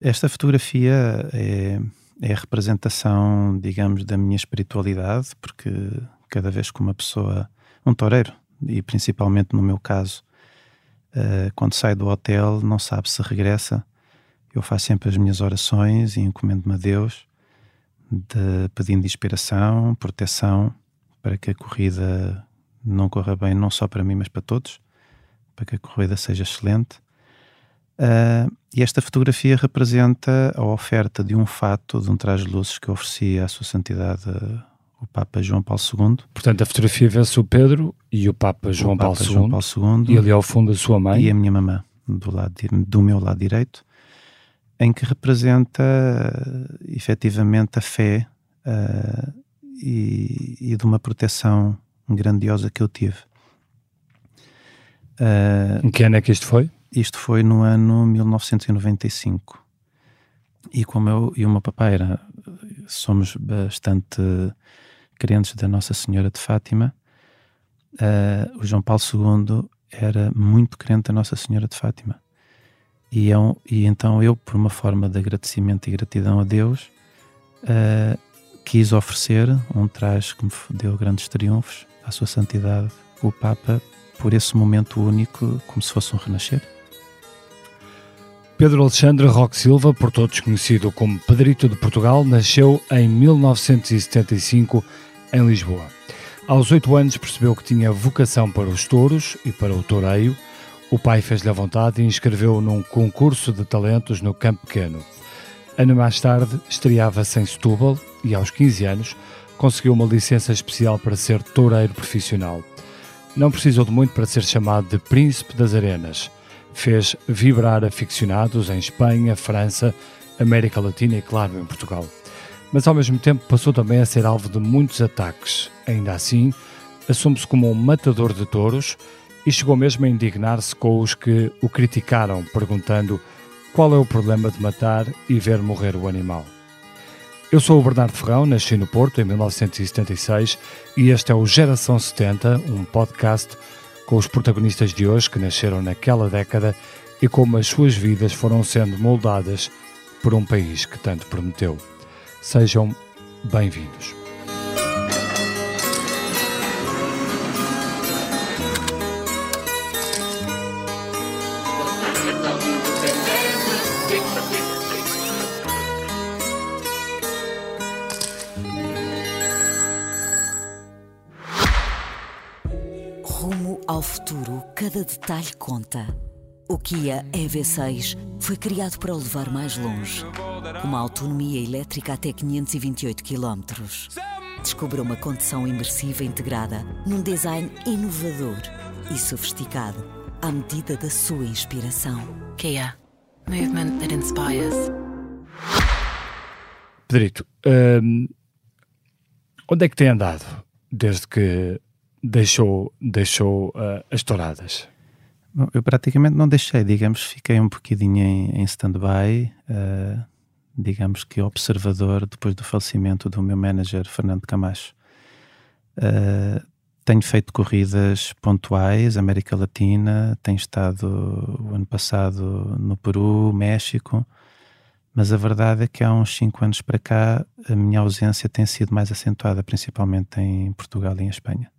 Esta fotografia é, é a representação, digamos, da minha espiritualidade, porque cada vez que uma pessoa, um toureiro, e principalmente no meu caso, uh, quando sai do hotel, não sabe se regressa, eu faço sempre as minhas orações e encomendo-me a Deus, de, pedindo inspiração, proteção, para que a corrida não corra bem, não só para mim, mas para todos, para que a corrida seja excelente. Uh, e esta fotografia representa a oferta de um fato, de um traje de luzes que oferecia à Sua Santidade o Papa João Paulo II. Portanto, a fotografia vê-se o Pedro e o Papa João, o Papa Paulo, João Paulo II. E ali ao fundo a sua mãe. E a minha mamã, do, lado, do meu lado direito, em que representa efetivamente a fé uh, e, e, de uma proteção grandiosa que eu tive. Uh, em que ano é que isto foi? Isto foi no ano 1995. E como eu e o meu papai era, somos bastante crentes da Nossa Senhora de Fátima, uh, o João Paulo II era muito crente da Nossa Senhora de Fátima. E, é um, e então eu, por uma forma de agradecimento e gratidão a Deus, uh, quis oferecer um traje que me deu grandes triunfos à Sua Santidade, o Papa, por esse momento único, como se fosse um renascer. Pedro Alexandre Roque Silva, por todos conhecido como Pedrito de Portugal, nasceu em 1975 em Lisboa. Aos oito anos percebeu que tinha vocação para os touros e para o toureio. O pai fez-lhe a vontade e inscreveu num concurso de talentos no Campo Pequeno. Ano mais tarde, estreava-se em Setúbal e, aos 15 anos, conseguiu uma licença especial para ser toureiro profissional. Não precisou de muito para ser chamado de Príncipe das Arenas. Fez vibrar aficionados em Espanha, França, América Latina e, claro, em Portugal mas ao mesmo tempo passou também a ser alvo de muitos ataques. Ainda assim, assume-se como um matador de touros e chegou mesmo a indignar-se com os que o criticaram, perguntando qual é o problema de matar e ver morrer o animal. Eu sou o Bernardo Ferrão, nasci no Porto em 1976 e este é o Geração 70, um podcast com os protagonistas de hoje que nasceram naquela década e como as suas vidas foram sendo moldadas por um país que tanto prometeu. Sejam bem-vindos. Cada detalhe conta. O Kia EV6 foi criado para o levar mais longe, com uma autonomia elétrica até 528 km. Descubra uma condução imersiva integrada num design inovador e sofisticado à medida da sua inspiração. Kia, movement that inspires. Pedrito, hum, onde é que tem andado desde que deixou, deixou uh, as touradas? eu praticamente não deixei, digamos, fiquei um bocadinho em, em stand-by, uh, digamos que observador depois do falecimento do meu manager Fernando Camacho. Uh, tenho feito corridas pontuais, América Latina, tenho estado o ano passado no Peru, México, mas a verdade é que há uns 5 anos para cá a minha ausência tem sido mais acentuada, principalmente em Portugal e em Espanha.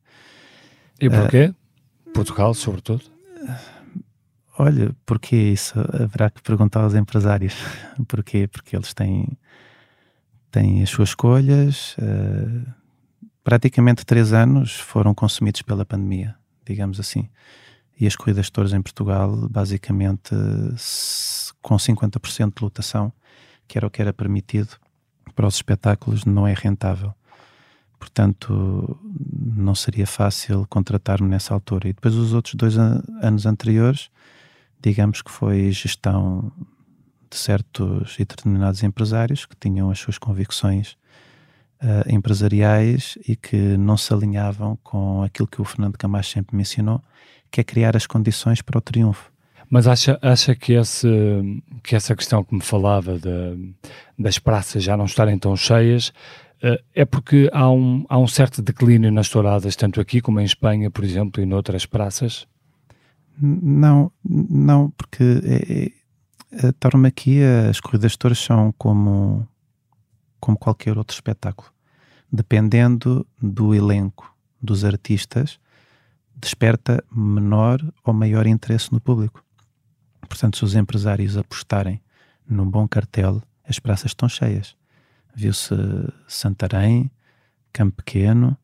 E porquê? Uh, Portugal, sobretudo? Olha, porque isso haverá que perguntar aos empresários. Porquê? Porque eles têm, têm as suas escolhas. Uh, praticamente três anos foram consumidos pela pandemia, digamos assim. E as corridas de touros em Portugal, basicamente, com 50% de lotação, que era o que era permitido para os espetáculos, não é rentável. Portanto, não seria fácil contratar-me nessa altura. E depois os outros dois an anos anteriores, digamos que foi gestão de certos e determinados empresários que tinham as suas convicções uh, empresariais e que não se alinhavam com aquilo que o Fernando Camacho sempre mencionou, que é criar as condições para o triunfo. Mas acha, acha que, esse, que essa questão que me falava de, das praças já não estarem tão cheias é porque há um, há um certo declínio nas touradas, tanto aqui como em Espanha, por exemplo, e noutras praças? Não, não, porque é, é, A tauromaquia, as corridas de touros são como, como qualquer outro espetáculo. Dependendo do elenco dos artistas, desperta menor ou maior interesse no público. Portanto, se os empresários apostarem num bom cartel, as praças estão cheias. Viu-se Santarém, Campo Pequeno.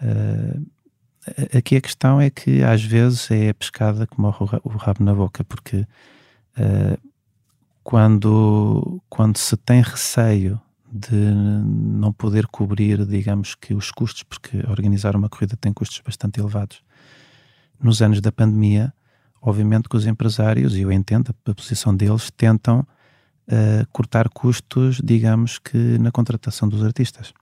Uh, aqui a questão é que às vezes é pescada que morre o rabo na boca, porque uh, quando, quando se tem receio de não poder cobrir, digamos que os custos, porque organizar uma corrida tem custos bastante elevados. Nos anos da pandemia, obviamente que os empresários, e eu entendo a posição deles, tentam uh, cortar custos, digamos que na contratação dos artistas.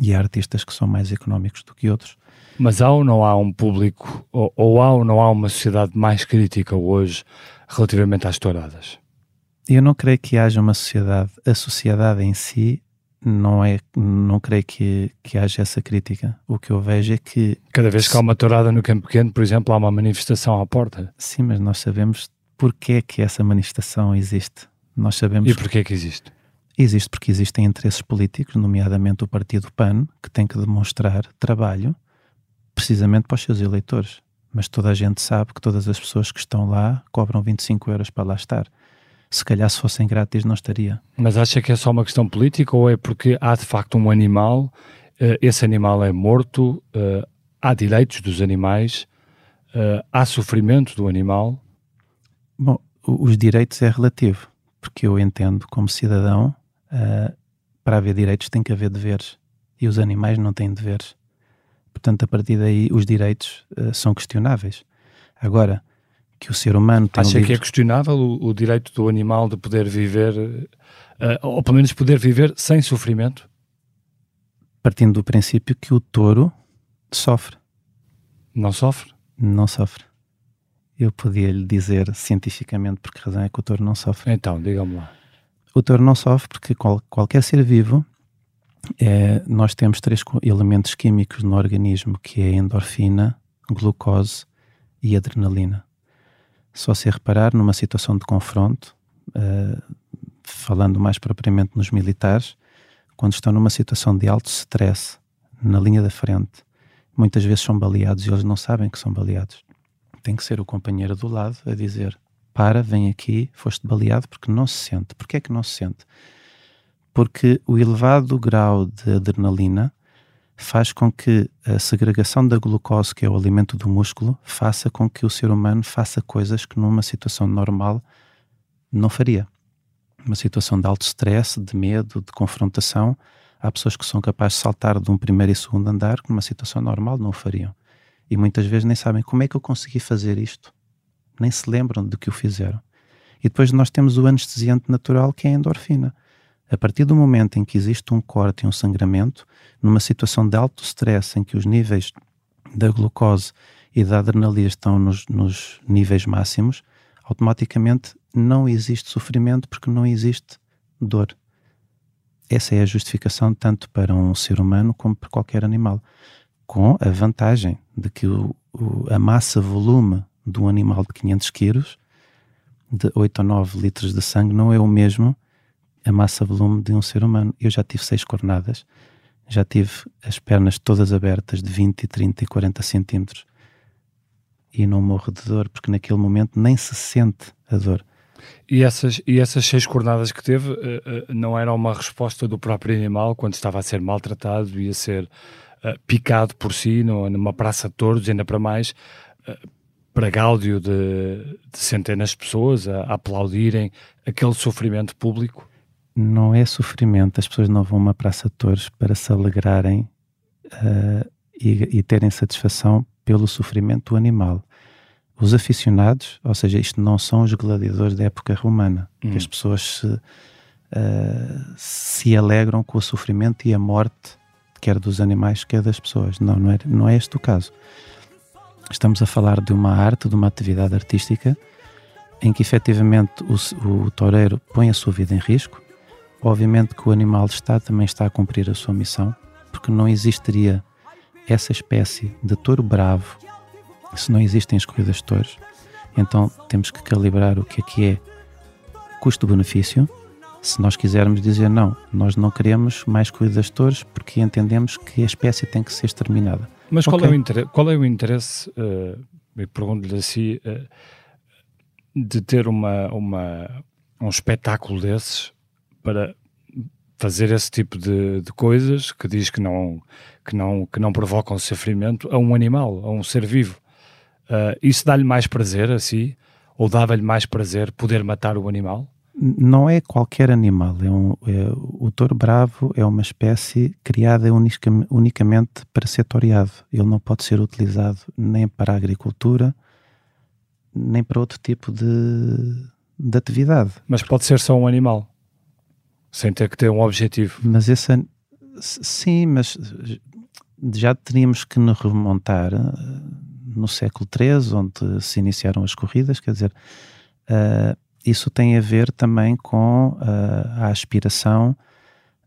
E há artistas que são mais económicos do que outros. Mas há ou não há um público, ou, ou há ou não há uma sociedade mais crítica hoje relativamente às touradas? Eu não creio que haja uma sociedade, a sociedade em si não é, não creio que, que haja essa crítica. O que eu vejo é que cada vez que há uma tourada no Campo Pequeno, por exemplo, há uma manifestação à porta. Sim, mas nós sabemos porque é que essa manifestação existe. Nós sabemos. E porquê é que existe? Existe porque existem interesses políticos, nomeadamente o partido PAN, que tem que demonstrar trabalho precisamente para os seus eleitores. Mas toda a gente sabe que todas as pessoas que estão lá cobram 25 euros para lá estar se calhar se fossem grátis não estaria. Mas acha que é só uma questão política ou é porque há de facto um animal, uh, esse animal é morto, uh, há direitos dos animais, uh, há sofrimento do animal? Bom, os direitos é relativo, porque eu entendo como cidadão, para haver direitos tem que haver deveres e os animais não têm deveres. Portanto, a partir daí, os direitos são questionáveis. Agora, que o ser humano tem. Acha que é questionável o, o, direito do animal de poder viver, uh, ou pelo menos poder viver sem sofrimento? Partindo do princípio que o touro sofre. Não sofre? Não sofre. Eu podia lhe dizer cientificamente por que razão é que o touro não sofre. Então, diga-me lá. O touro não sofre porque qual, qualquer ser vivo, é, nós temos três elementos químicos no organismo, que é endorfina, glucose e adrenalina. Se você reparar numa situação de confronto, uh, falando mais propriamente nos militares, quando estão numa situação de alto stress na linha da frente, muitas vezes são baleados e eles não sabem que são baleados. Tem que ser o companheiro do lado a dizer: Para, vem aqui, foste baleado porque não se sente. Porquê é que não se sente? Porque o elevado grau de adrenalina faz com que a segregação da glucose, que é o alimento do músculo, faça com que o ser humano faça coisas que numa situação normal não faria. Uma situação de alto stress, de medo, de confrontação, há pessoas que são capazes de saltar de um primeiro e segundo andar que numa situação normal não o fariam. E muitas vezes nem sabem como é que eu consegui fazer isto. Nem se lembram de que o fizeram. E depois nós temos o anestesiante natural, que é a endorfina a partir do momento em que existe um corte e um sangramento, numa situação de alto stress em que os níveis da glucose e da adrenalina estão nos, nos níveis máximos, automaticamente não existe sofrimento porque não existe dor. Essa é a justificação tanto para um ser humano como para qualquer animal, com a vantagem de que o, o, a massa-volume de um animal de 500 quilos, de 8 ou 9 litros de sangue, não é o mesmo a massa-volume de um ser humano. Eu já tive seis cornadas, já tive as pernas todas abertas de 20, 30 e 40 centímetros e não morro de dor, porque naquele momento nem se sente a dor. E essas, e essas seis cornadas que teve uh, uh, não era uma resposta do próprio animal quando estava a ser maltratado e a ser uh, picado por si no, numa praça de touros, ainda para mais, para gáudio de, de, centenas de pessoas a, a aplaudirem aquele sofrimento público? não é sofrimento, as pessoas não vão a uma praça de touros para se alegrarem uh, e, e, terem satisfação pelo sofrimento do animal. Os aficionados, ou seja, isto não são os gladiadores da época romana, hum. que as pessoas se, uh, se alegram com o sofrimento e a morte, quer dos animais, quer das pessoas. Não, não é, não é este o caso. Estamos a falar de uma arte, de uma atividade artística em que efetivamente o, o toureiro põe a sua vida em risco, Obviamente que o animal está também está a cumprir a sua missão, porque não existiria essa espécie de touro bravo se não existem as corridas de touros. Então temos que calibrar o que é que é custo-benefício. Se nós quisermos dizer não, nós não queremos mais corridas de touros porque entendemos que a espécie tem que ser exterminada. Mas qual, okay. é, o interesse, qual é o interesse, uh, eu pergunto-lhe assim, uh, de ter uma, uma, um espetáculo desses para fazer esse tipo de, de, coisas que diz que não, que, não, que não provocam sofrimento a um animal, a um ser vivo. Uh, isso dá-lhe mais prazer a si? Ou dava-lhe mais prazer poder matar o animal? Não é qualquer animal. É um, é, o touro bravo é uma espécie criada unica, unicamente para ser toreado. Ele não pode ser utilizado nem para a agricultura, nem para outro tipo de, de atividade. Mas pode ser só um animal, sem ter que ter um objetivo. Mas esse, sim, mas já teríamos que nos remontar eh, no século XIII, onde se iniciaram as corridas, quer dizer, uh, isso tem a ver também com uh, a aspiração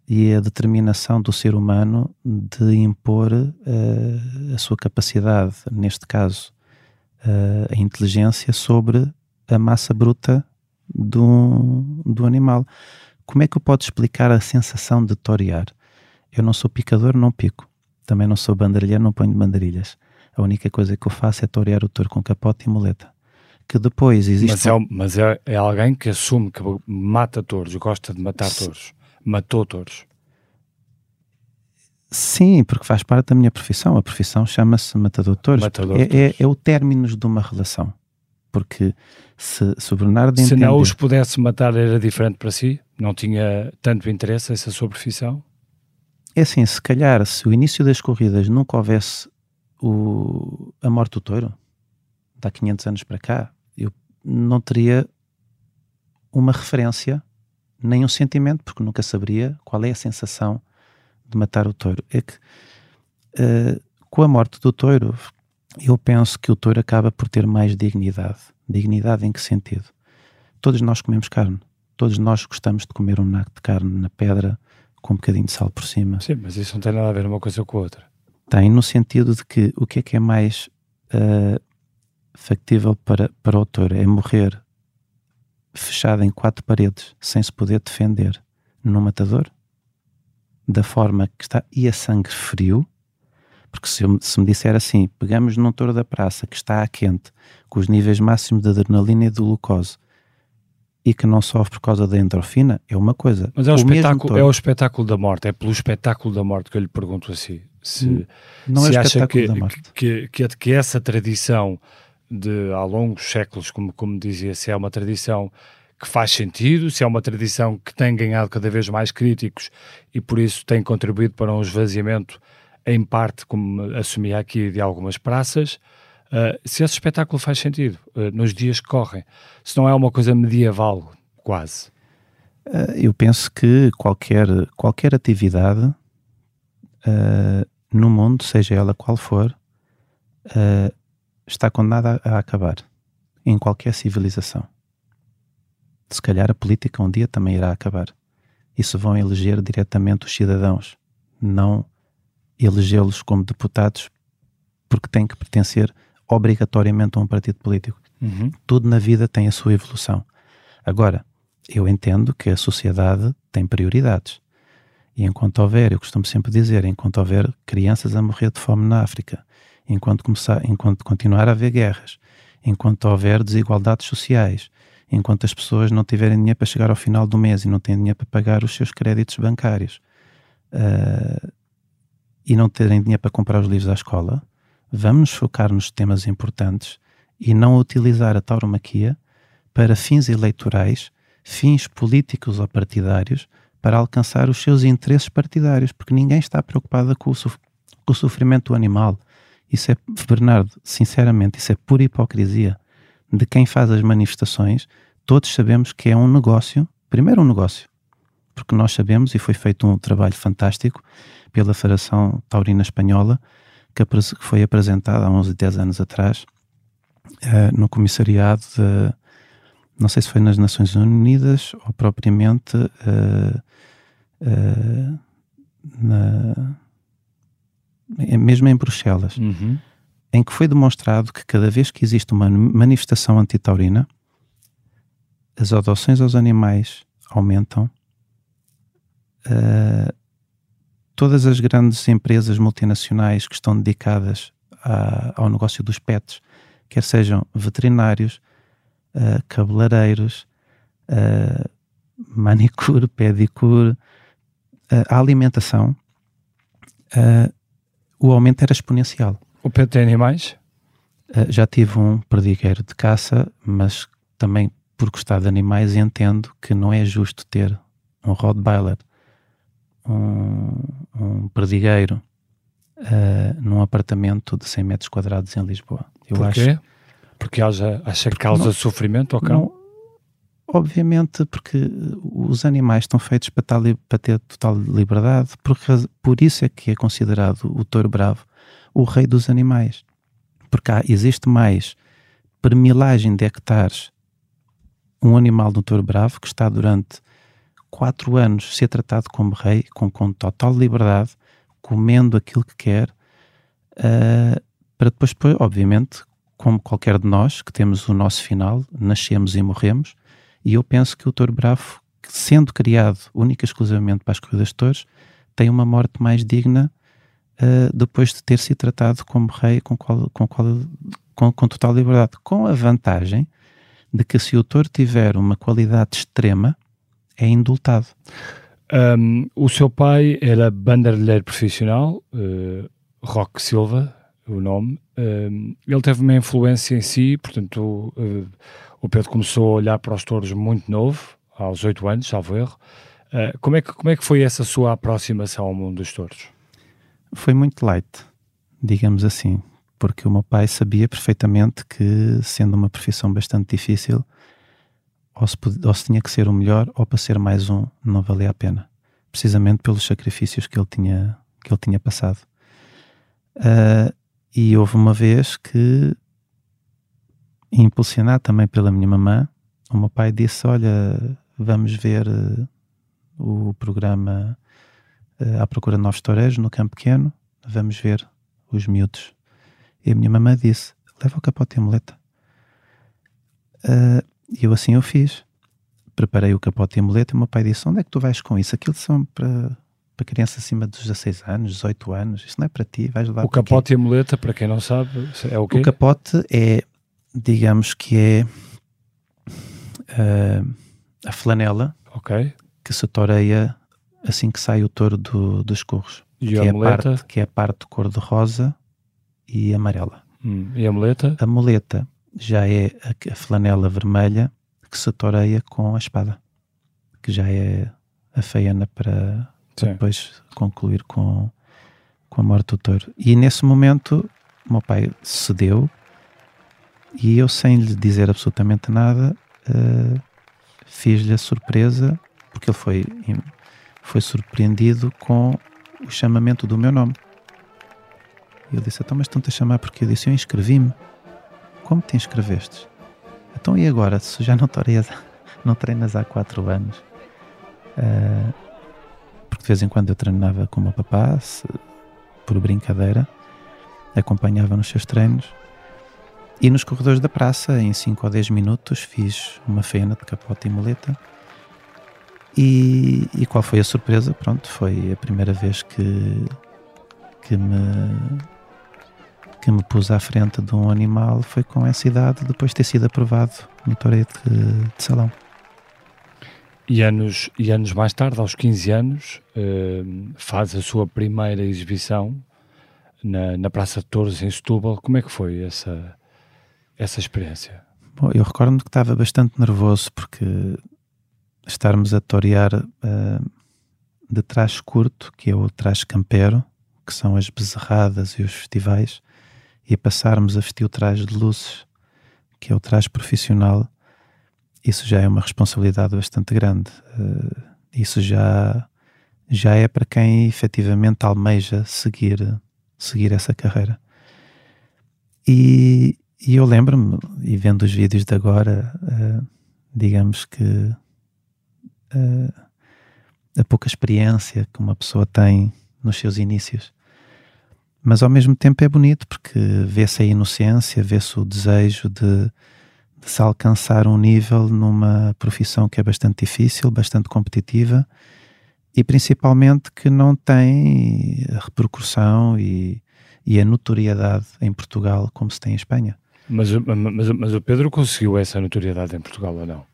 e a determinação do ser humano de impor uh, a sua capacidade, neste caso a inteligência, sobre a massa bruta do, do animal. Como é que eu posso explicar a sensação de torear? Eu não sou picador, não pico. Também não sou banderilheiro, não ponho banderilhas. A única coisa que eu faço é torear o touro com capote e muleta. Que depois existe. Mas, é, mas é, é, alguém que assume que mata touros, gosta de matar touros, matou touros. Sim, porque faz parte da minha profissão. A profissão chama-se matador de touros. Matador é, touros. É, é, o término de uma relação. Porque se, se o Bernardo Se entender... não os pudesse matar era diferente para si? Não tinha tanto interesse essa sua profissão? É assim, se calhar, se o início das corridas nunca houvesse o, a morte do touro, de há 500 anos para cá, eu não teria uma referência, nem um sentimento, porque nunca saberia qual é a sensação de matar o touro. É que uh, com a morte do touro, eu penso que o touro acaba por ter mais dignidade. Dignidade em que sentido? Todos nós comemos carne. Todos nós gostamos de comer um naco de carne na pedra com um bocadinho de sal por cima. Sim, mas isso não tem nada a ver uma coisa com a outra. Tem, no sentido de que o que é que é mais uh, factível para, para o autor? É morrer fechado em quatro paredes, sem se poder defender, no matador? Da forma que está, e a sangue frio? Porque se, eu, se me disser assim, pegamos num touro da praça que está a quente, com os níveis máximos de adrenalina e de glucose, e que não sofre por causa da endorfina, é uma coisa. Mas é o, o espetáculo, é o espetáculo da morte, é pelo espetáculo da morte que eu lhe pergunto assim. Se, não se é acha que, da morte. Que, que, que, essa tradição de há longos séculos, como, como dizia, se é uma tradição que faz sentido, se é uma tradição que tem ganhado cada vez mais críticos e por isso tem contribuído para um esvaziamento, em parte, como assumia aqui, de algumas praças, Uh, se esse espetáculo faz sentido uh, nos dias que correm, se não é uma coisa medieval, quase. Uh, eu penso que qualquer, qualquer atividade no mundo, seja ela qual for, está condenada a, acabar em qualquer civilização. Se calhar a política um dia também irá acabar. Isso vão eleger diretamente os cidadãos, não elegê-los como deputados porque têm que pertencer obrigatoriamente a um partido político. Uhum. Tudo na vida tem a sua evolução. Agora, eu entendo que a sociedade tem prioridades. E enquanto houver, eu costumo sempre dizer, enquanto houver crianças a morrer de fome na África, enquanto, começar, enquanto continuar a haver guerras, enquanto houver desigualdades sociais, enquanto as pessoas não tiverem dinheiro para chegar ao final do mês e não têm dinheiro para pagar os seus créditos bancários uh, e não terem dinheiro para comprar os livros à escola, vamos focar nos temas importantes e não utilizar a tauromaquia para fins eleitorais, fins políticos ou partidários, para alcançar os seus interesses partidários, porque ninguém está preocupado com o, com o sofrimento do animal. Isso é, Bernardo, sinceramente, isso é pura hipocrisia de quem faz as manifestações. Todos sabemos que é um negócio, primeiro um negócio, porque nós sabemos, e foi feito um trabalho fantástico pela Federação Taurina Espanhola, que foi apresentada há 11, 10 anos atrás uh, no comissariado de, não sei se foi nas Nações Unidas ou propriamente uh, uh, na, mesmo em Bruxelas, uhum. em que foi demonstrado que cada vez que existe uma manifestação antitaurina, as adoções aos animais aumentam, uh, todas as grandes empresas multinacionais que estão dedicadas a, ao negócio dos pets, quer sejam veterinários, uh, cabeleireiros, uh, manicure, pedicure, a alimentação, uh, o aumento era exponencial. O pet tem animais? Uh, já tive um perdigueiro de caça, mas também por gostar de animais entendo que não é justo ter um Rottweiler um, um perdigueiro uh, num apartamento de 100 metros quadrados em Lisboa. Eu Porquê? Acho, porque acha, acha que causa não, sofrimento cão? Não, obviamente porque os animais estão feitos para, tal, para ter total liberdade, por, por isso é que é considerado o touro bravo o rei dos animais. Porque há, existe mais per milagem de hectares um animal do touro bravo que está durante quatro anos ser tratado como rei, com, com total liberdade, comendo aquilo que quer, uh, para depois, obviamente, como qualquer de nós, que temos o nosso final, nascemos e morremos, e eu penso que o touro bravo, sendo criado única e exclusivamente para as corridas de touros, tem uma morte mais digna uh, depois de ter sido tratado como rei com, qual, com, qual, com, com total liberdade. Com a vantagem de que se o touro tiver uma qualidade extrema, é indultado. Um, o seu pai era bandalheiro profissional, uh, Roque Silva, o nome. Ele teve uma influência em si, portanto, uh, o Pedro começou a olhar para os touros muito novo, aos oito anos, salvo erro. Uh, como, é que, como é que foi essa sua aproximação ao mundo dos touros? Foi muito light, digamos assim, porque o meu pai sabia perfeitamente que, sendo uma profissão bastante difícil, ou se, ou se, tinha que ser o melhor ou para ser mais um não valia a pena precisamente pelos sacrifícios que ele tinha que ele tinha passado uh, e houve uma vez que impulsionado também pela minha mamã o meu pai disse olha vamos ver uh, o programa uh, à procura de novos toureiros no campo pequeno vamos ver os miúdos e a minha mamã disse leva o capote e a muleta uh, e eu assim eu fiz. Preparei o capote e a muleta e o meu pai disse: Onde é que tu vais com isso? Aquilo são para, para crianças acima dos 16 anos, 18 anos. Isso não é para ti, vais levar O capote e a muleta, para quem não sabe, é o quê? O capote é, digamos que é uh, a flanela okay. que se toreia assim que sai o touro do, dos curros. E que a é muleta? Parte, que é a parte cor-de-rosa e amarela. Hum. E a muleta? A muleta já é a, a flanela vermelha que se toreia com a espada, que já é a feiana para, para depois concluir com, com a morte do touro. E nesse momento, o meu pai cedeu e eu, sem lhe dizer absolutamente nada, uh, fiz-lhe a surpresa, porque ele foi, foi surpreendido com o chamamento do meu nome. E ele disse: Então, mas estão-te a chamar porque eu disse: Eu inscrevi-me como te inscrevestes? Então e agora, se já não, treinas, não treinas há quatro anos? Uh, de vez em quando eu treinava com o meu papá, se, por brincadeira, acompanhava nos seus treinos. E nos corredores da praça, em 5 ou 10 minutos, fiz uma fena de capote e muleta. E, e qual foi a surpresa? Pronto, foi a primeira vez que, que me que me pus à frente de um animal foi com essa idade, depois de ter sido aprovado no torete de, de salão. E anos, e anos mais tarde, aos 15 anos, eh, faz a sua primeira exibição na, na Praça de Touros, em Setúbal. Como é que foi essa, essa experiência? Bom, eu recordo que estava bastante nervoso porque estarmos a torear uh, de traje curto, que é o traje campero, que são as bezerradas e os festivais, e passarmos a vestir o traje de luzes, que é o traje profissional, isso já é uma responsabilidade bastante grande. Uh, isso já, já é para quem efetivamente almeja seguir, seguir essa carreira. E, e eu lembro-me, e vendo os vídeos de agora, uh, digamos que uh, a pouca experiência que uma pessoa tem nos seus inícios mas ao mesmo tempo é bonito porque vê-se a inocência, vê-se o desejo de, de se alcançar um nível numa profissão que é bastante difícil, bastante competitiva e principalmente que não tem a repercussão e, e a notoriedade em Portugal como se tem em Espanha. Mas, mas, mas o Pedro conseguiu essa notoriedade em Portugal ou não?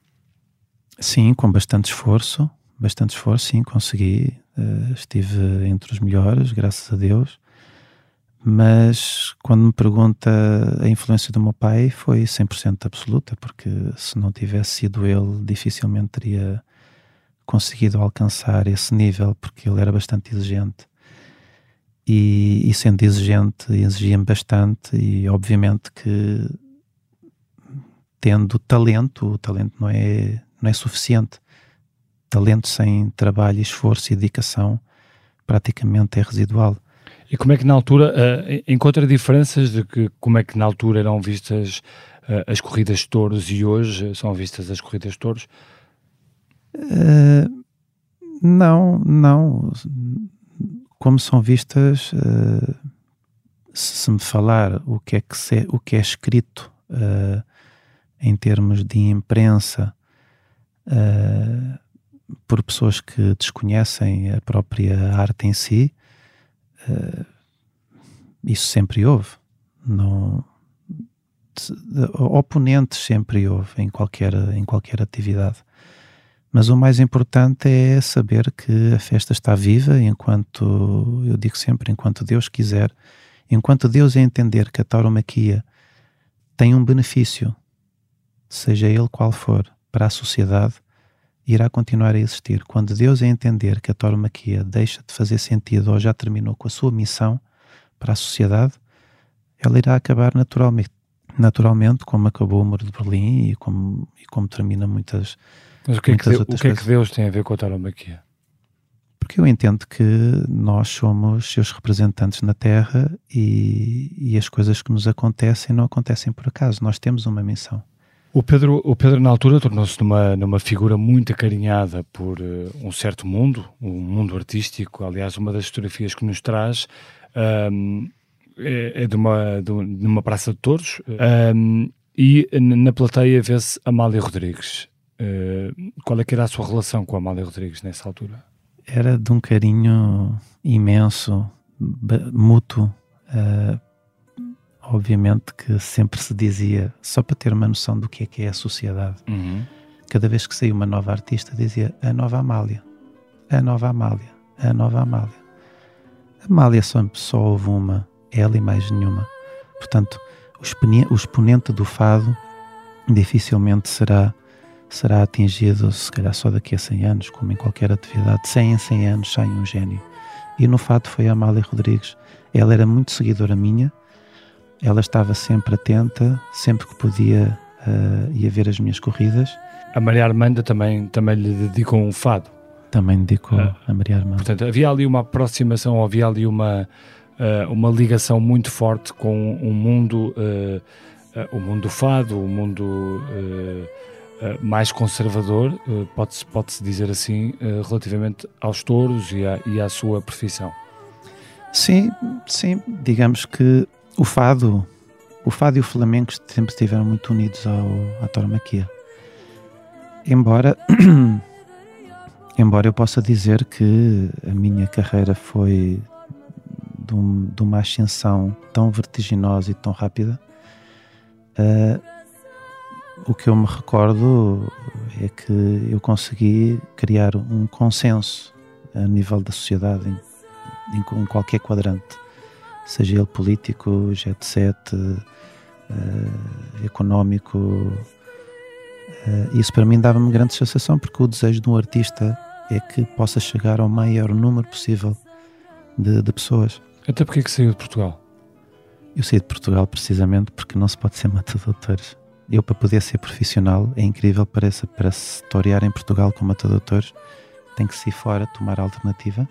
Sim, com bastante esforço, bastante esforço, sim, consegui. Uh, estive entre os melhores, graças a Deus. Mas quando me pergunta a influência do meu pai, foi 100% absoluta, porque se não tivesse sido ele, dificilmente teria conseguido alcançar esse nível, porque ele era bastante exigente. E, e sendo exigente, exigia-me bastante, e obviamente que tendo talento, o talento não é, não é suficiente. Talento sem trabalho, esforço e dedicação praticamente é residual. E como é que na altura uh, encontra diferenças de que como é que na altura eram vistas uh, as corridas de touros e hoje são vistas as corridas de touros? Uh, não, não. Como são vistas, se me falar o que é que se, o que é escrito em termos de imprensa por pessoas que desconhecem a própria arte em si, uh, isso sempre houve. Não, oponentes sempre houve em qualquer, em qualquer atividade. Mas o mais importante é saber que a festa está viva enquanto, eu digo sempre, enquanto Deus quiser, enquanto Deus entender que a tauromaquia tem um benefício, seja ele qual for, para a sociedade, irá continuar a existir. Quando Deus entender que a tauromaquia deixa de fazer sentido ou já terminou com a sua missão para a sociedade, ela irá acabar naturalmente, naturalmente como acabou o Muro de Berlim e como, e como termina muitas Mas o que, é que, o que é que Deus tem a ver com a tauromaquia? Porque eu entendo que nós somos seus representantes na Terra e, e as coisas que nos acontecem não acontecem por acaso. Nós temos uma missão. O Pedro, o Pedro na altura tornou-se numa, numa figura muito acarinhada por uh, um certo mundo, um mundo artístico. Aliás, uma das fotografias que nos traz um, é, é, de, uma, de, uma praça de touros um, e na plateia vê-se Amália Rodrigues. Uh, qual é que era a sua relação com Amália Rodrigues nessa altura? Era de um carinho imenso, mútuo. Uh, obviamente que sempre se dizia, só para ter uma noção do que é que é a sociedade, uhum. cada vez que saía uma nova artista dizia a nova Amália, a nova Amália, a nova Amália. Amália só, só houve uma, ela e mais nenhuma. Portanto, o exponente do fado dificilmente será será atingido, se calhar só daqui a 100 anos, como em qualquer atividade. 100 em 100 anos sai um gênio. E no fado foi a Amália Rodrigues. Ela era muito seguidora minha, ela estava sempre atenta, sempre que podia uh, ia ver as minhas corridas. A Maria Armanda também, também lhe dedicou um fado. Também dedicou uh, a Maria Armanda. Portanto, havia ali uma aproximação, havia ali uma, uh, uma ligação muito forte com um mundo, uh, o mundo do fado, o mundo mais conservador, pode-se pode -se dizer assim, relativamente aos touros e à, e à sua profissão. Sim, sim, digamos que o fado, o fado e o flamengo sempre estiveram muito unidos ao, à tauromaquia. Embora, embora eu possa dizer que a minha carreira foi de, um, de uma ascensão tão vertiginosa e tão rápida, uh, o que eu me recordo é que eu consegui criar um consenso a nível da sociedade em, em, em qualquer quadrante seja ele político, jet set, uh, económico. Uh, isso para mim dava-me grande sensação, porque o desejo de um artista é que possa chegar ao maior número possível de, de pessoas. Até porque é que saiu de Portugal? Eu saí de Portugal precisamente porque não se pode ser matadores. Eu, para poder ser profissional, é incrível, parece, para se torear em Portugal com matadores, tem que se ir fora, tomar a alternativa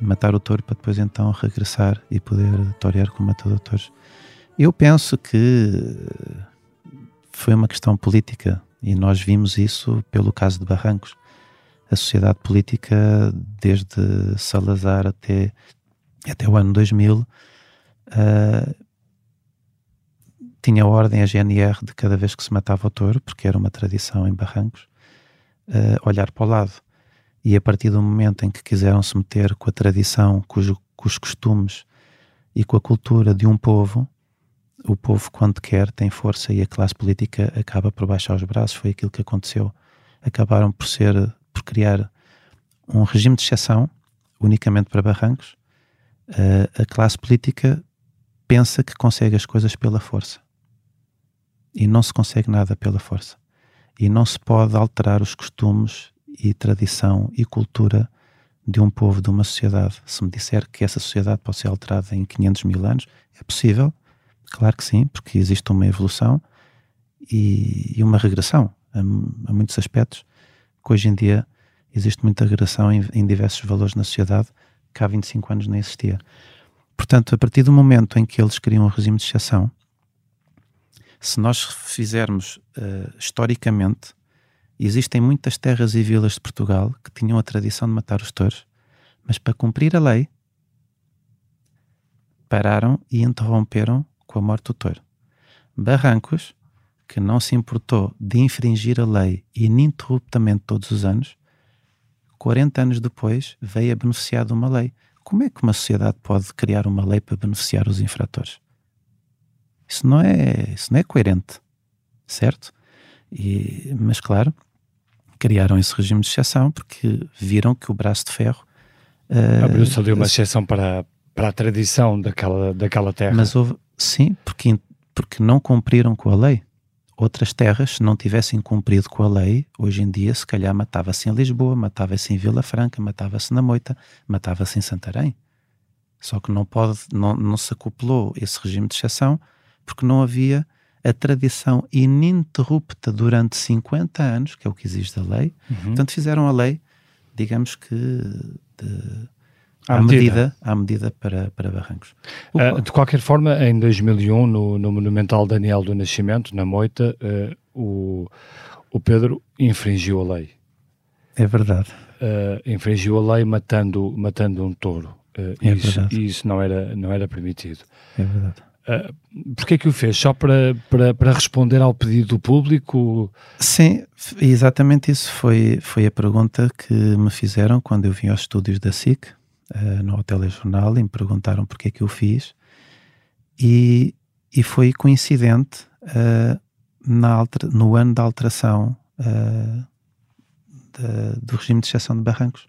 matar o touro para depois então regressar e poder torear com o matador de touros. Eu penso que foi uma questão política e nós vimos isso pelo caso de Barrancos. A sociedade política, desde Salazar até, até o ano 2000, uh, tinha a ordem, a GNR, de cada vez que se matava o touro, porque era uma tradição em Barrancos, uh, olhar para o lado. E a partir do momento em que quiseram se meter com a tradição, com os, costumes e com a cultura de um povo, o povo, quando quer, tem força e a classe política acaba por baixar os braços. Foi aquilo que aconteceu. Acabaram por ser, por criar um regime de exceção unicamente para barrancos. Uh, a classe política pensa que consegue as coisas pela força. E não se consegue nada pela força. E não se pode alterar os costumes e tradição e cultura de um povo, de uma sociedade. Se me disser que essa sociedade pode ser alterada em 500 mil anos, é possível, claro que sim, porque existe uma evolução e, e uma regressão a, a, muitos aspectos, que hoje em dia existe muita regressão em, em diversos valores na sociedade que há 25 anos não existia. Portanto, a partir do momento em que eles criam um regime de exceção, se nós fizermos uh, historicamente Existem muitas terras e vilas de Portugal que tinham a tradição de matar os touros, mas para cumprir a lei pararam e interromperam com a morte do touro. Barrancos, que não se importou de infringir a lei ininterruptamente todos os anos, 40 anos depois veio a beneficiar de uma lei. Como é que uma sociedade pode criar uma lei para beneficiar os infratores? Isso não é, isso não é coerente, certo? E, mas claro, criaram esse regime de exceção porque viram que o braço de ferro uh, abriu-se ali uma exceção para, para a tradição daquela, daquela terra. Mas houve, sim, porque, porque não cumpriram com a lei. Outras terras, se não tivessem cumprido com a lei, hoje em dia, se calhar matava-se em Lisboa, matava-se em Vila Franca, matava-se na Moita, matava-se em Santarém. Só que não pode, não, não se acoplou esse regime de exceção porque não havia a tradição ininterrupta durante 50 anos, que é o que exige da lei. Uhum. Portanto, fizeram a lei, digamos que de, à, medida. medida, à medida para, para Barrancos. Uh, de qualquer forma, em 2001, no, no Monumental Daniel do Nascimento, na Moita, uh, o, o Pedro infringiu a lei. É verdade. Uh, infringiu a lei matando, matando um touro. Uh, é isso, verdade. isso não era, não era permitido. É verdade. Uh, Porquê é que o fez? Só para, para, para responder ao pedido do público? Sim, exatamente isso foi, foi a pergunta que me fizeram quando eu vim aos estúdios da SIC, uh, no Telejornal, e me perguntaram porquê é que eu fiz. E, e foi coincidente uh, na no ano da alteração uh, de, do regime de exceção de barrancos.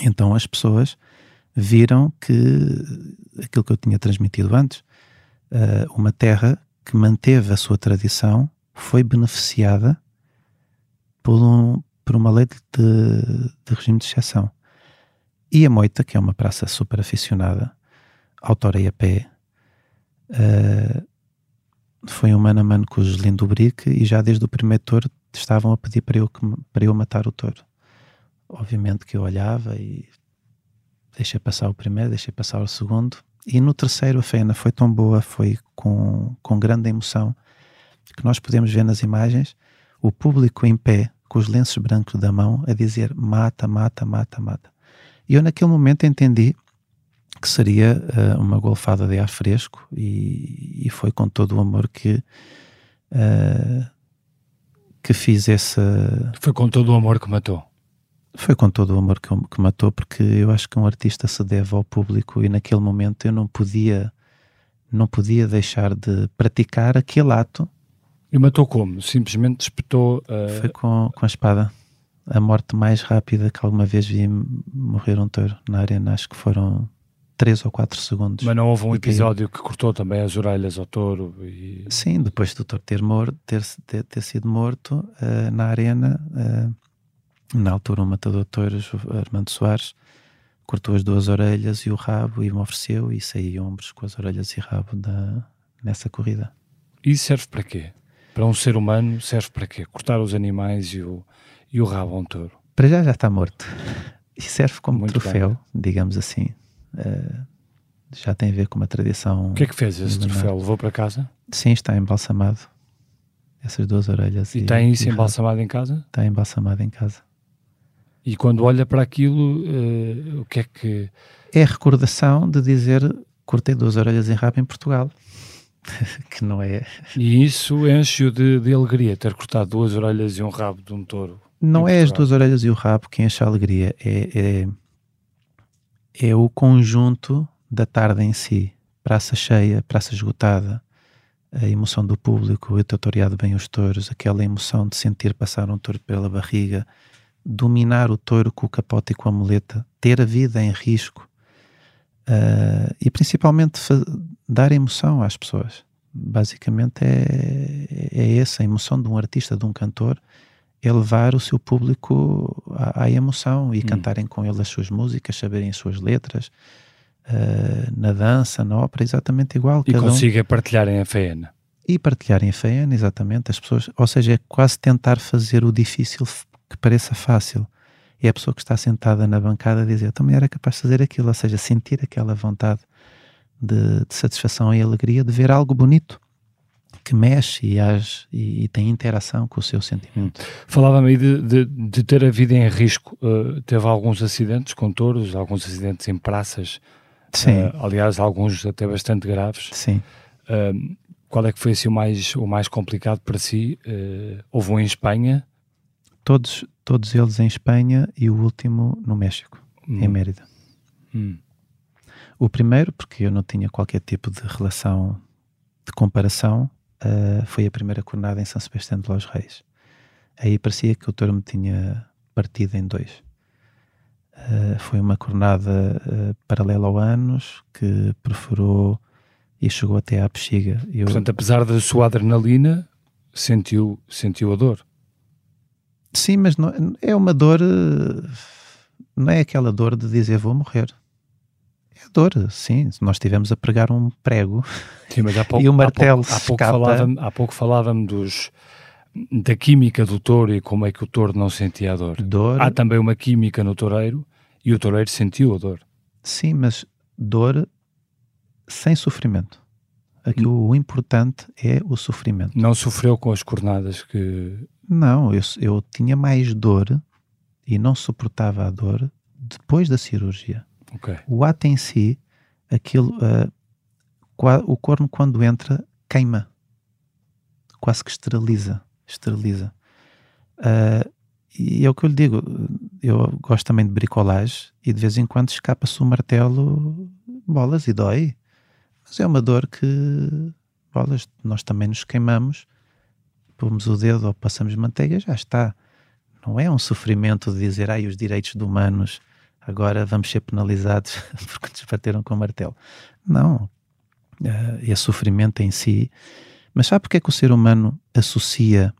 Então as pessoas viram que aquilo que eu tinha transmitido antes, uh, uma terra que manteve a sua tradição foi beneficiada por, um, por uma lei de, de, regime de exceção. E a Moita, que é uma praça super aficionada, autora a pé, uh, foi um mano a mano com o Joselino do Brique e já desde o primeiro touro estavam a pedir para eu, para eu matar o touro. Obviamente que eu olhava e deixei passar o primeiro, deixei passar o segundo, e no terceiro, a Fena foi tão boa, foi com, com grande emoção, que nós podemos ver nas imagens o público em pé, com os lenços brancos da mão, a dizer mata, mata, mata, mata. E eu, naquele momento, entendi que seria uh, uma golfada de ar fresco, e, e, foi com todo o amor que. Uh, que fiz essa. Foi com todo o amor que matou. Foi com todo o amor que, que matou, porque eu acho que um artista se deve ao público e naquele momento eu não podia, não podia deixar de praticar aquele ato. E matou como? Simplesmente espetou. Uh... Foi com, com a espada. A morte mais rápida que alguma vez vi morrer um touro na arena. Acho que foram 3 ou 4 segundos. Mas não houve um episódio que cortou também as orelhas ao touro? E... Sim, depois do touro ter, morto, ter, ter, ter sido morto uh, na arena. Uh, na altura, o matador de touros, Armando Soares, cortou as duas orelhas e o rabo e me ofereceu e saí ombros com as orelhas e rabo da, nessa corrida. E serve para quê? Para um ser humano serve para quê? Cortar os animais e o, e o rabo a um touro? Para já já está morto. E serve como Muito troféu, bem. digamos assim. Uh, já tem a ver com uma tradição. O que é que fez esse troféu? Levou para casa? Sim, está embalsamado. Essas duas orelhas. E, e tem isso e embalsamado em casa? Está embalsamado em casa. E quando olha para aquilo, uh, o que é que. É a recordação de dizer cortei duas orelhas em rabo em Portugal. que não é. E isso enche-o de, de alegria, ter cortado duas orelhas e um rabo de um touro. Não é as duas orelhas e o rabo que enche a alegria, é, é, é o conjunto da tarde em si. Praça cheia, praça esgotada, a emoção do público, eu tutoriado bem os touros, aquela emoção de sentir passar um touro pela barriga, dominar o touro com o capote e com a muleta, ter a vida em risco uh, e principalmente dar emoção às pessoas. Basicamente é, é essa a emoção de um artista, de um cantor, é levar o seu público à, à emoção e hum. cantarem com ele as suas músicas, saberem as suas letras, uh, na dança, na ópera, exatamente igual. E consiga um... partilharem a faena. E partilharem a faena, exatamente, as pessoas, ou seja, é quase tentar fazer o difícil que pareça fácil. E a pessoa que está sentada na bancada dizer, eu também era capaz de fazer aquilo, ou seja, sentir aquela vontade de, de satisfação e alegria de ver algo bonito que mexe e, age, e, e, tem interação com o seu sentimento. Falava-me aí de, de, de, ter a vida em risco. Uh, teve alguns acidentes com touros, alguns acidentes em praças Sim. Uh, aliás, alguns até bastante graves. Sim. Uh, qual é que foi assim, o, mais, o mais complicado para si? Houve um em Espanha? Todos, todos eles em Espanha e o último no México, hum. em Mérida. Hum. O primeiro, porque eu não tinha qualquer tipo de relação de comparação, uh, foi a primeira cornada em São Sebastião de los Reis. Aí parecia que o touro me tinha partido em dois. Uh, foi uma cornada uh, paralela ao anos que perfurou e chegou até à bexiga. Eu... Portanto, apesar da sua adrenalina, sentiu, sentiu a dor. Sim, mas não, é uma dor, não é aquela dor de dizer vou morrer. É dor, sim. Nós estivemos a pregar um prego sim, mas há pouco, e o martelo há pouco, há pouco falava-me dos da química do touro e como é que o touro não sentia a dor. dor. Há também uma química no toureiro e o toureiro sentiu a dor. Sim, mas dor sem sofrimento. Aqui hum. o importante é o sofrimento. Não sofreu com as cornadas que. Não, eu, eu tinha mais dor e não suportava a dor depois da cirurgia. Okay. O ato em si, aquilo, uh, o corno quando entra queima, quase que esteriliza esteriliza. Uh, e é o que eu lhe digo, eu gosto também de bricolagem e de vez em quando escapa-se o martelo, bolas e dói. Mas é uma dor que, bolas, nós também nos queimamos, pomos o dedo ou passamos manteiga, já está. Não é um sofrimento de dizer, ai, os direitos de humanos, agora vamos ser penalizados porque nos bateram com o martelo. Não. Uh, é sofrimento em si. Mas sabe porque é que o ser humano associa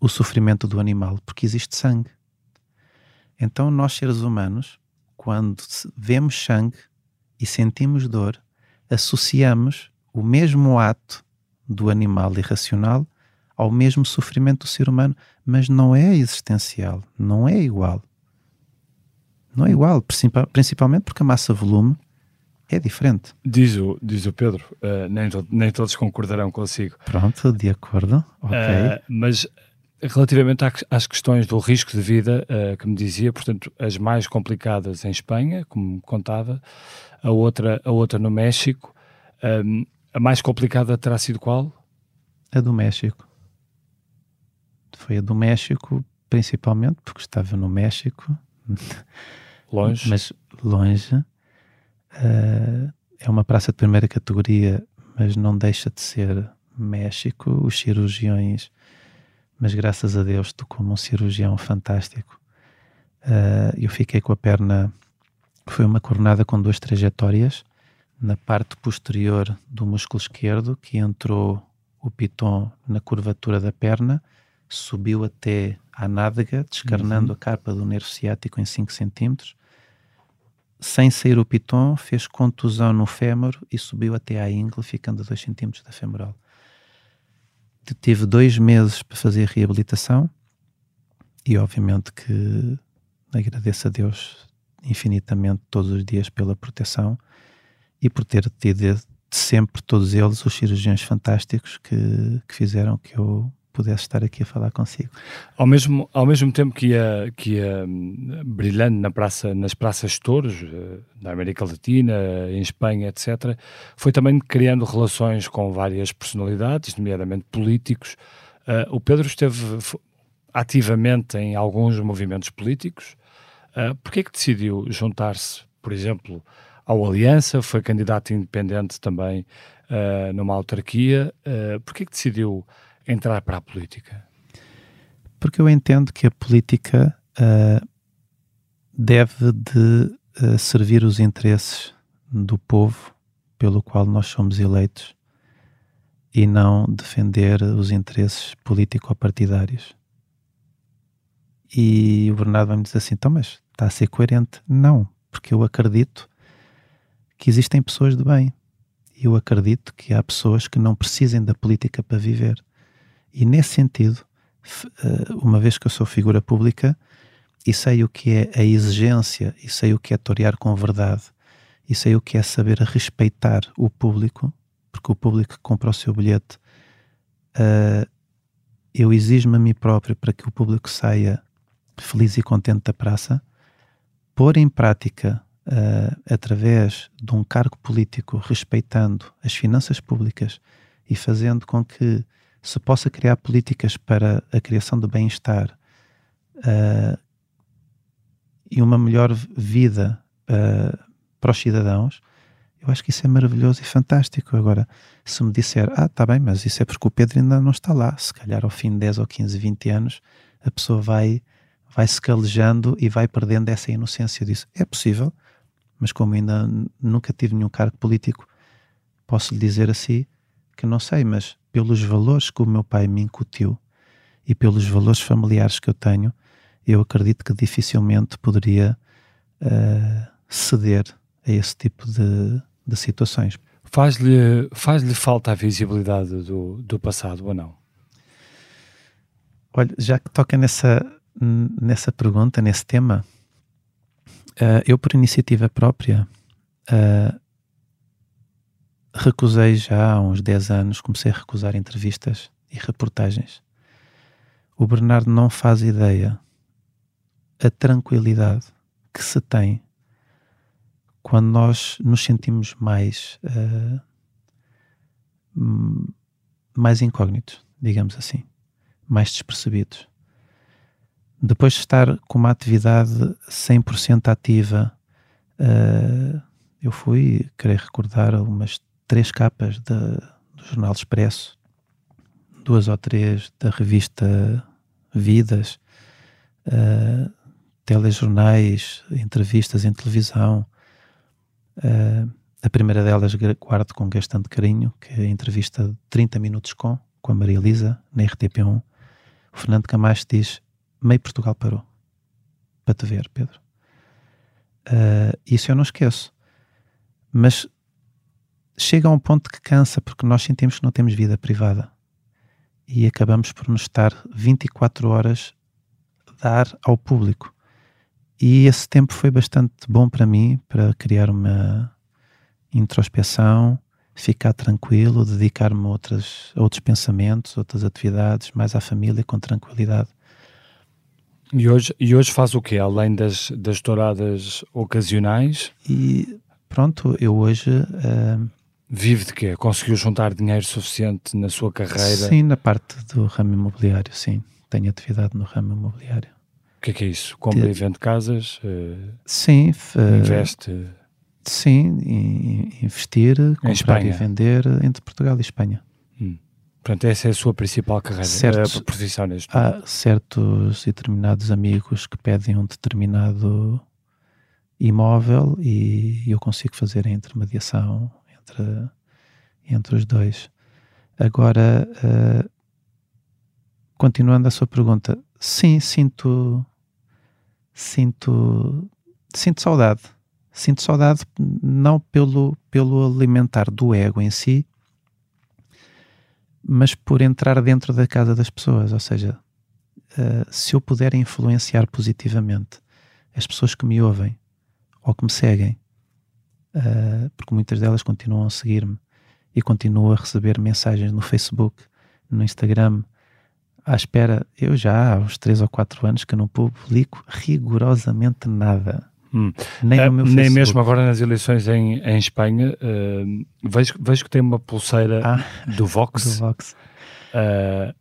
o sofrimento do animal, porque existe sangue. Então, nós seres humanos, quando vemos sangue e sentimos dor, associamos o mesmo ato do animal irracional ao mesmo sofrimento do ser humano, mas não é existencial, não é igual. Não é igual, principalmente porque a massa-volume é diferente. Diz o, diz o Pedro, uh, nem, to nem todos concordarão consigo. Pronto, de acordo, ok. Uh, mas Relativamente às questões do risco de vida, uh, que me dizia, portanto, as mais complicadas em Espanha, como contava, a outra, a outra no México. Um, a mais complicada terá sido qual? A do México. Foi a do México, principalmente, porque estava no México. Longe. Mas longe. Uh, é uma praça de primeira categoria, mas não deixa de ser México. Os cirurgiões mas graças a Deus tu como um cirurgião fantástico. Uh, eu fiquei com a perna, foi uma cornada com duas trajetórias, na parte posterior do músculo esquerdo, que entrou o piton na curvatura da perna, subiu até à nádega, descarnando uhum. a capa do nervo ciático em 5 centímetros, sem sair o piton, fez contusão no fémur e subiu até à ingle, ficando a 2 centímetros da femoral tive dois meses para fazer a reabilitação e obviamente que agradeço a Deus infinitamente todos os dias pela proteção e por ter tido sempre todos eles os cirurgiões fantásticos que, que fizeram que eu pudesse estar aqui a falar consigo. Ao mesmo, ao mesmo tempo que ia, que ia hum, brilhando na praça, nas praças touros, eh, na América Latina, em Espanha, etc., foi também criando relações com várias personalidades, nomeadamente políticos. Uh, o Pedro esteve ativamente em alguns movimentos políticos. Uh, Por que é que decidiu juntar-se, por exemplo, ao Aliança? Foi candidato independente também uh, numa autarquia. Uh, Por que é que decidiu entrar para a política? Porque eu entendo que a política uh, deve de uh, servir os interesses do povo pelo qual nós somos eleitos e não defender os interesses político-partidários. E o Bernardo vai-me dizer assim, então, mas está a ser coerente? Não, porque eu acredito que existem pessoas de bem. Eu acredito que há pessoas que não precisem da política para viver. E nesse sentido, eh, uma vez que eu sou figura pública e sei o que é a exigência, e sei o que é torear com verdade, e sei o que é saber respeitar o público, porque o público que compra o seu bilhete, uh, eu exijo-me a mim próprio para que o público saia feliz e contente da praça, pôr em prática, uh, através de um cargo político, respeitando as finanças públicas e fazendo com que se possa criar políticas para a criação de bem-estar uh, e uma melhor vida uh, para os cidadãos, eu acho que isso é maravilhoso e fantástico. Agora, se me disser, ah, está bem, mas isso é porque o Pedro ainda não está lá, se calhar ao fim de 10 ou 15, 20 anos, a pessoa vai, vai se calejando e vai perdendo essa inocência disso. É possível, mas como ainda nunca tive nenhum cargo político, posso lhe dizer assim que não sei, mas pelos valores que o meu pai me incutiu e pelos valores familiares que eu tenho, eu acredito que dificilmente poderia uh, ceder a esse tipo de, de situações. Faz-lhe faz falta a visibilidade do, do passado ou não? Olha, já que toca nessa, nessa pergunta, nesse tema, uh, eu, por iniciativa própria, uh, recusei já há uns 10 anos, comecei a recusar entrevistas e reportagens. O Bernardo não faz ideia a tranquilidade que se tem quando nós nos sentimos mais uh, mais incógnitos, digamos assim, mais despercebidos. Depois de estar com uma atividade 100% ativa, uh, eu fui, querer recordar, umas três capas de, do Jornal Expresso, duas ou três da revista Vidas, uh, telejornais, entrevistas em televisão. Uh, a primeira delas guardo com bastante carinho, que é a entrevista de 30 minutos com, com a Maria Elisa, na RTP1. O Fernando Camacho diz: meio Portugal parou. Para te ver, Pedro. Uh, isso eu não esqueço. Mas chega a um ponto que cansa porque nós sentimos que não temos vida privada e acabamos por nos estar 24 horas a dar ao público. E esse tempo foi bastante bom para mim, para criar uma introspeção, ficar tranquilo, dedicar-me a, outras, a outros pensamentos, outras atividades, mais à família, com tranquilidade. E hoje, e hoje faz o quê? Além das, das touradas ocasionais? E pronto, eu hoje uh, Vive de quê? Conseguiu juntar dinheiro suficiente na sua carreira? Sim, na parte do ramo imobiliário, sim. Tenho atividade no ramo imobiliário. O que é que é isso? Compra de... e vende casas? Uh, sim. Uh, investe? Sim, investir, comprar Espanha. e vender entre Portugal e Espanha. Hum. Portanto, essa é a sua principal carreira, certos, a profissão neste Há certos e determinados amigos que pedem um determinado imóvel e eu consigo fazer a intermediação entre, entre os dois. Agora, uh, continuando a sua pergunta, sim, sinto, sinto, sinto saudade. Sinto saudade não pelo, pelo alimentar do ego em si, mas por entrar dentro da casa das pessoas. Ou seja, uh, se eu puder influenciar positivamente as pessoas que me ouvem ou que me seguem, uh, porque muitas delas continuam a seguir-me e continuo a receber mensagens no Facebook, no Instagram, à espera, eu já há uns 3 ou 4 anos que não publico rigorosamente nada. Hum. Nem, no meu nem mesmo agora nas eleições em, em Espanha, uh, vejo, vejo que tem uma pulseira Ah, do Vox. do Vox. Uh,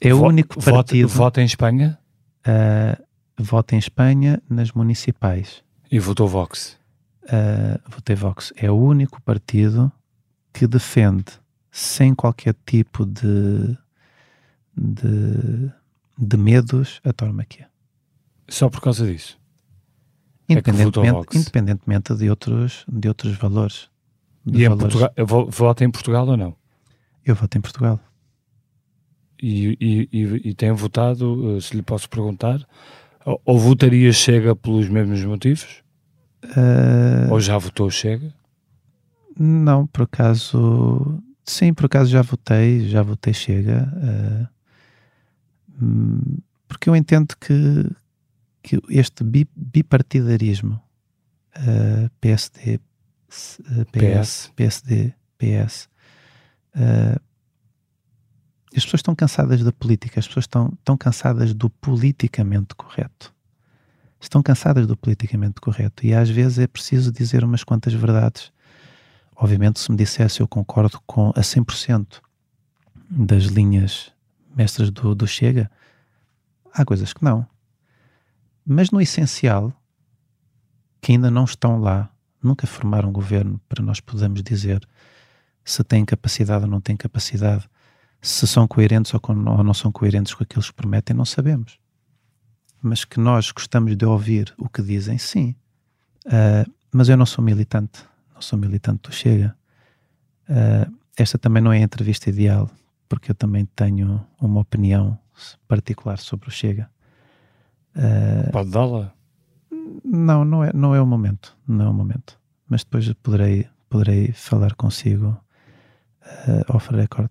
É o único partido. Vota em Espanha Uh, vota em Espanha nas municipais. e votou Vox. Uh, votei Vox. É o único partido que defende, sem qualquer tipo de, de, de medos, a tauromaquia. Só por causa disso. É Independentemente, Vox. independentemente de, outros, de outros valores. De E em valores. Portugal, vo- vota em Portugal ou não? Eu voto em Portugal. E, e, e, e tem votado, uh, se lhe posso perguntar, ou, ou votaria Chega pelos mesmos motivos? Uh, Ou já votou Chega? Não, por acaso. Sim, por acaso já votei, já votei Chega. hum, porque eu entendo que, que este bi- bipartidarismo eh, PSD, s- eh, PS, PSD, PS, as pessoas estão cansadas da política, as pessoas estão, estão cansadas do politicamente correto. Estão cansadas do politicamente correto e às vezes é preciso dizer umas quantas verdades obviamente se me dissesse eu concordo com a 100% das linhas mestras do, do Chega, há coisas que não. Mas no essencial, que ainda não estão lá, nunca formaram governo para nós podermos dizer se têm capacidade ou não têm capacidade, se são coerentes ou, com- ou não são coerentes com aquilo que prometem, não sabemos. Mas que nós gostamos de ouvir o que dizem, sim. Ah, mas eu não sou militante não sou militante do Chega. Uh, esta também não é a entrevista ideal, porque eu também tenho uma opinião particular sobre o Chega. Uh, Pode dá-la? não, não é, não é o momento, não é o momento. Mas depois poderei, poderei falar consigo uh, off record.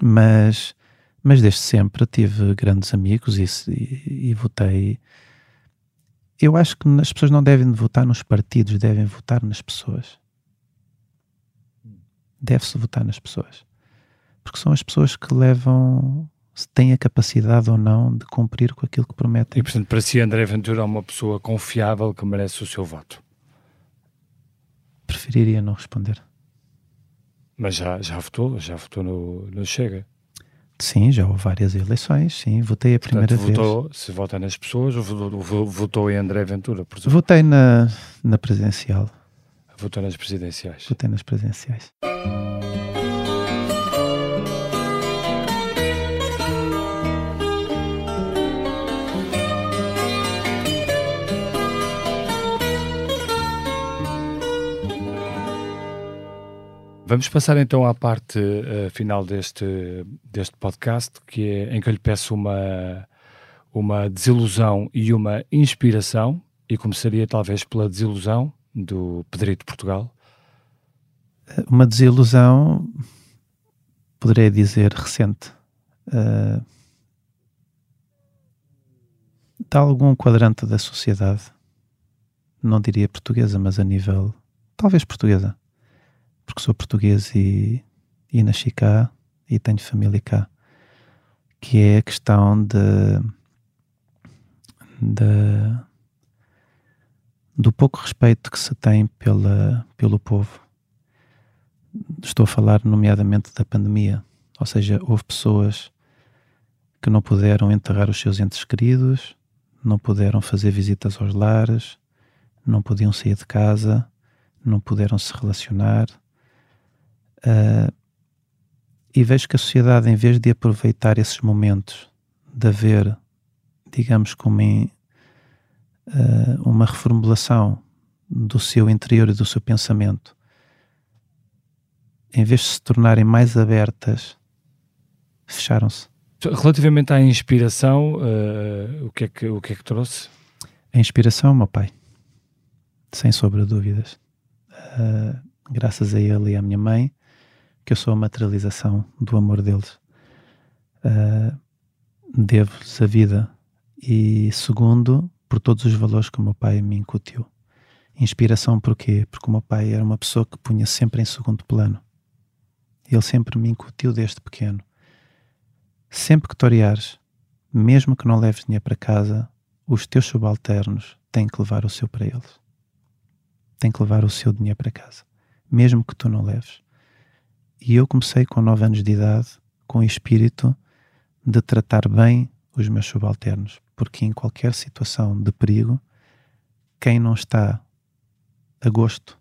Mas, mas desde sempre tive grandes amigos e, e, e votei. Eu acho que as pessoas não devem votar nos partidos, devem votar nas pessoas. Deve-se votar nas pessoas. Porque são as pessoas que levam, se têm a capacidade ou não de cumprir com aquilo que prometem. E portanto, para si, André Ventura é uma pessoa confiável que merece o seu voto. Preferiria não responder. Mas já, já votou, já votou no, no Chega. Sim, já houve várias eleições, sim, votei a primeira Portanto, vez. votou, se vota nas pessoas, ou votou, vo- votou em André Ventura, por exemplo. Votei na, na presidencial, Votou nas presidenciais. votei nas presidenciais. Vamos passar então à parte eh, final deste, deste podcast, que é em que eu lhe peço uma, uma desilusão e uma inspiração, e começaria talvez pela desilusão do Pedrito Portugal. Uma desilusão, poderei dizer, recente. Uh, de algum quadrante da sociedade, não diria portuguesa, mas a nível, talvez portuguesa, porque sou português e, e nasci cá e tenho família cá, que é a questão de, de do pouco respeito que se tem pela, pelo povo. Estou a falar nomeadamente da pandemia, ou seja, houve pessoas que não puderam enterrar os seus entes queridos, não puderam fazer visitas aos lares, não podiam sair de casa, não puderam se relacionar. Uh, e vejo que a sociedade, em vez de aproveitar esses momentos de haver, digamos, como em, uh, uma reformulação do seu interior e do seu pensamento, em vez de se tornarem mais abertas, fecharam-se. Relativamente à inspiração, eh, o, que é que, o que é que trouxe? A inspiração o meu pai, sem sombra de dúvidas. Uh, graças a ele e à minha mãe, que eu sou a materialização do amor deles. Uh, Devo-lhes a vida. E segundo, por todos os valores que o meu pai me incutiu. Inspiração porquê? Porque o meu pai era uma pessoa que punha sempre em segundo plano. Ele sempre me incutiu desde pequeno. Sempre que toreares, mesmo que não leves dinheiro para casa, os teus subalternos têm que levar o seu para eles. Têm que levar o seu dinheiro para casa, mesmo que tu não leves. E eu comecei com 9 anos de idade, com o espírito de tratar bem os meus subalternos, porque em qualquer situação de perigo, quem não está a gosto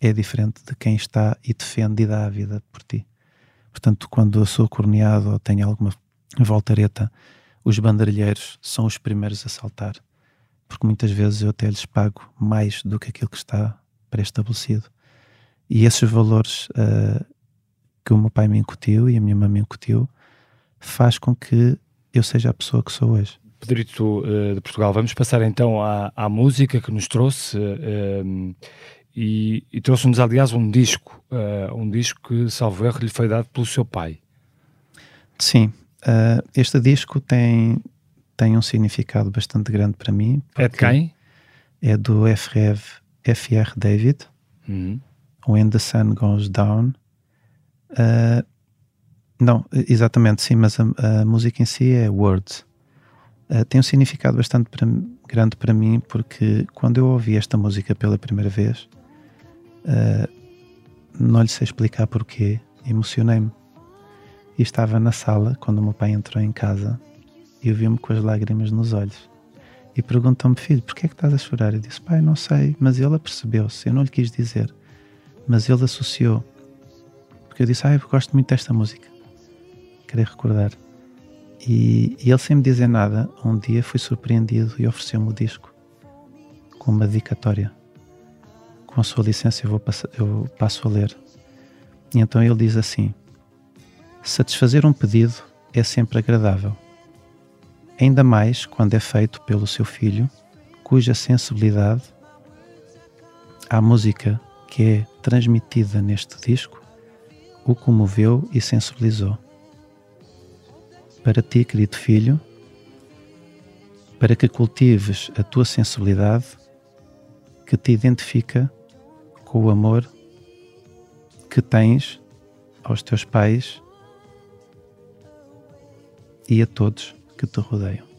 é diferente de quem está e defende e dá a vida por ti. Portanto, quando eu sou corneado ou tenho alguma voltareta, os bandeirilheiros são os primeiros a saltar, porque muitas vezes eu até lhes pago mais do que aquilo que está pré-estabelecido. E esses valores uh, que o meu pai me incutiu e a minha mãe me incutiu faz com que eu seja a pessoa que sou hoje. Pedrito uh, de Portugal, vamos passar então à, à música que nos trouxe uh, e, e trouxe-nos aliás um disco, um disco que, salvo erro, lhe foi dado pelo seu pai. Sim, este disco tem, tem um significado bastante grande para mim. É de quem? É do FR, FR David, uhum. When the Sun Goes Down. Uh, não, exatamente, sim, mas a, a, música em si é Words. Uh, tem um significado bastante grande para mim porque quando eu ouvi esta música pela primeira vez, uh, não lhe sei explicar porquê, emocionei-me. E estava na sala quando o meu pai entrou em casa e viu-me com as lágrimas nos olhos. E perguntou-me, filho, porquê é que estás a chorar? Eu disse, pai, não sei, mas ele apercebeu-se, eu não lhe quis dizer, mas ele associou. Porque eu disse, ah, eu gosto muito desta música querer recordar. E, e ele sem me dizer nada, um dia fui surpreendido e ofereceu-me o disco com uma dedicatória. Com a sua licença eu, vou eu passo a ler. E então ele diz assim: Satisfazer um pedido é sempre agradável, ainda mais quando é feito pelo seu filho, cuja sensibilidade à música que é transmitida neste disco o comoveu e sensibilizou para ti, querido filho, para que cultives a tua sensibilidade que te identifica com o amor que tens aos teus pais e a todos que te rodeiam.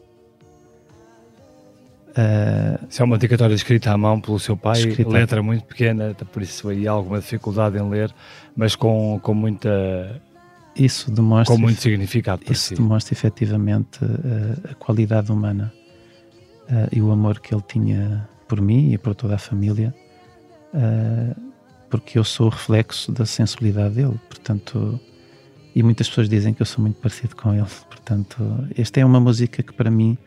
Uh, Isso é uma dedicatória escrita à mão pelo seu pai, escrita. letra muito pequena, por isso aí há alguma dificuldade em ler, mas com, com muita isso demonstra, com muito significado isso si. demonstra efetivamente uh, a qualidade humana uh, e o amor que ele tinha por mim e por toda a família, porque eu sou o reflexo da sensibilidade dele, portanto, e muitas pessoas dizem que eu sou muito parecido com ele, portanto, esta é uma música que para mim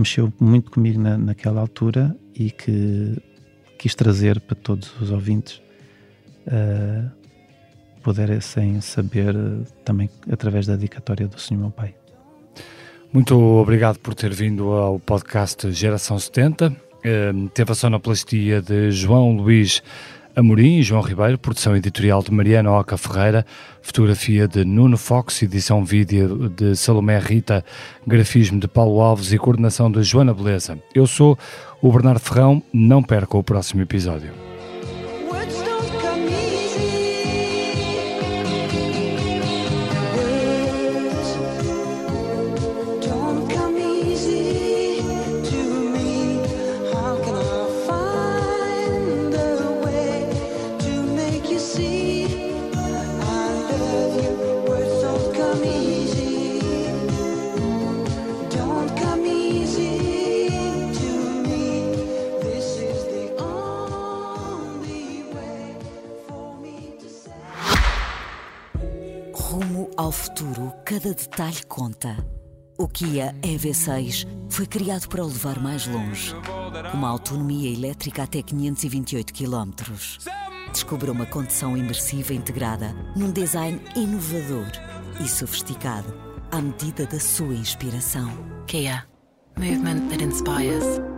mexeu muito comigo na, naquela altura e que quis trazer para todos os ouvintes. Uh, pudessem saber também através da dedicatória do Senhor meu Pai. Muito obrigado por ter vindo ao podcast Geração 70. Eh, teve a sonoplastia de João Luís Amorim e João Ribeiro, produção editorial de Mariana Oca Ferreira, fotografia de Nuno Fox, edição vídeo de Salomé Rita, grafismo de Paulo Alves e coordenação de Joana Beleza. Eu sou o Bernardo Ferrão, não perca o próximo episódio. O Kia EV6 foi criado para o levar mais longe, uma autonomia elétrica até 528 km. Descubra uma condução imersiva integrada num design inovador e sofisticado à medida da sua inspiração. Kia. Movement that inspires.